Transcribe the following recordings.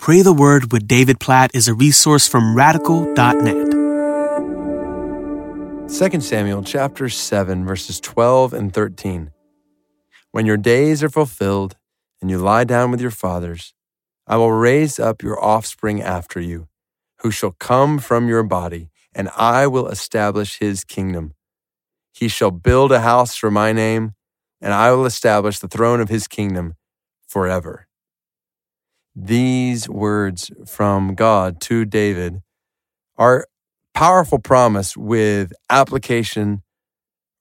Pray the Word with David Platt is a resource from radical.net. 2 Samuel chapter 7 verses 12 and 13. When your days are fulfilled and you lie down with your fathers, I will raise up your offspring after you, who shall come from your body, and I will establish his kingdom. He shall build a house for my name, and I will establish the throne of his kingdom forever. These words from God to David are powerful promise with application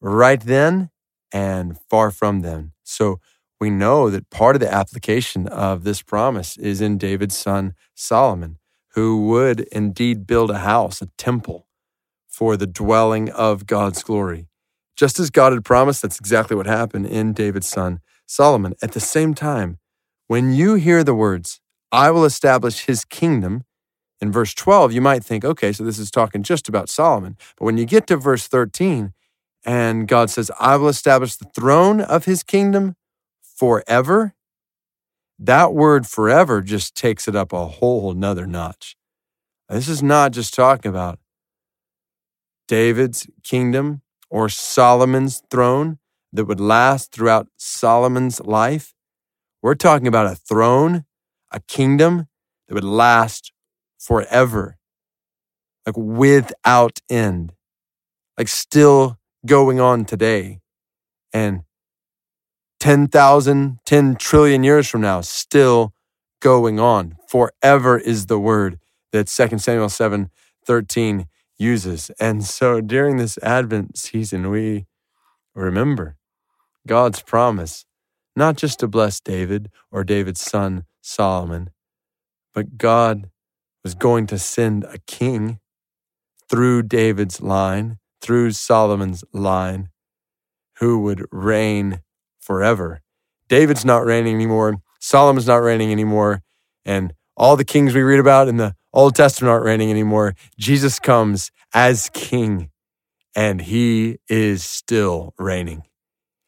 right then and far from then. So we know that part of the application of this promise is in David's son Solomon, who would indeed build a house, a temple for the dwelling of God's glory. Just as God had promised, that's exactly what happened in David's son Solomon. At the same time, when you hear the words, I will establish his kingdom, in verse 12, you might think, okay, so this is talking just about Solomon. But when you get to verse 13, and God says, I will establish the throne of his kingdom forever, that word forever just takes it up a whole nother notch. This is not just talking about David's kingdom or Solomon's throne that would last throughout Solomon's life. We're talking about a throne, a kingdom that would last forever, like without end, like still going on today. And 10,000, 10 trillion years from now, still going on. Forever is the word that 2 Samuel 7 13 uses. And so during this Advent season, we remember God's promise, not just to bless David or David's son Solomon, but God was going to send a king through David's line, through Solomon's line, who would reign forever. David's not reigning anymore. Solomon's not reigning anymore. And all the kings we read about in the Old Testament aren't reigning anymore. Jesus comes as king, and he is still reigning.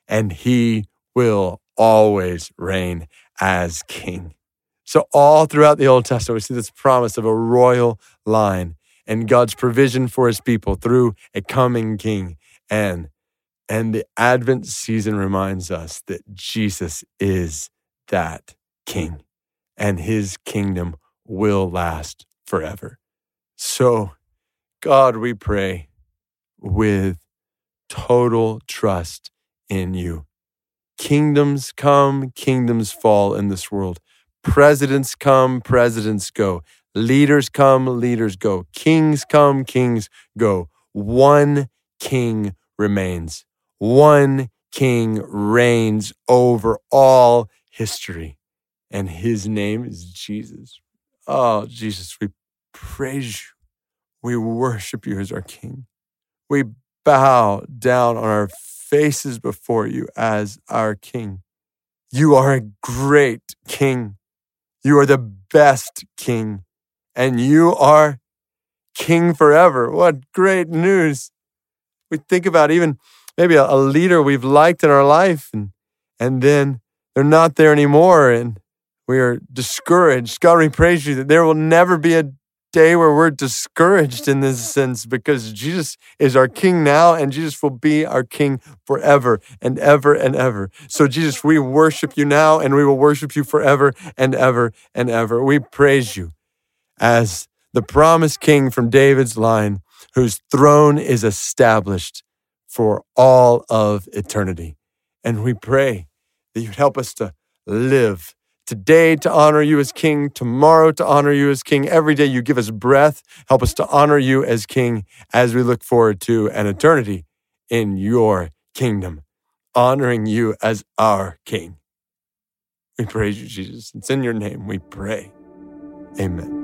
And he will always reign as king. So, all throughout the Old Testament, we see this promise of a royal line and God's provision for his people through a coming king. And, and the Advent season reminds us that Jesus is that king and his kingdom will last forever. So, God, we pray with total trust in you. Kingdoms come, kingdoms fall in this world. Presidents come, presidents go. Leaders come, leaders go. Kings come, kings go. One king remains. One king reigns over all history. And his name is Jesus. Oh, Jesus, we praise you. We worship you as our king. We bow down on our faces before you as our king. You are a great king. You are the best king, and you are king forever. What great news. We think about even maybe a, leader we've liked in our life, and, and then they're not there anymore, and we are discouraged. God, we praise you that there will never be a day where we're discouraged in this sense because Jesus is our King now and Jesus will be our King forever and ever and ever. So, Jesus, we worship you now and we will worship you forever and ever and ever. We praise you as the promised King from David's line, whose throne is established for all of eternity. And we pray that you'd help us to live today to honor you as King, tomorrow to honor you as King. Every day you give us breath. Help us to honor you as King as we look forward to an eternity in your kingdom, honoring you as our King. We praise you, Jesus. It's in your name we pray. Amen.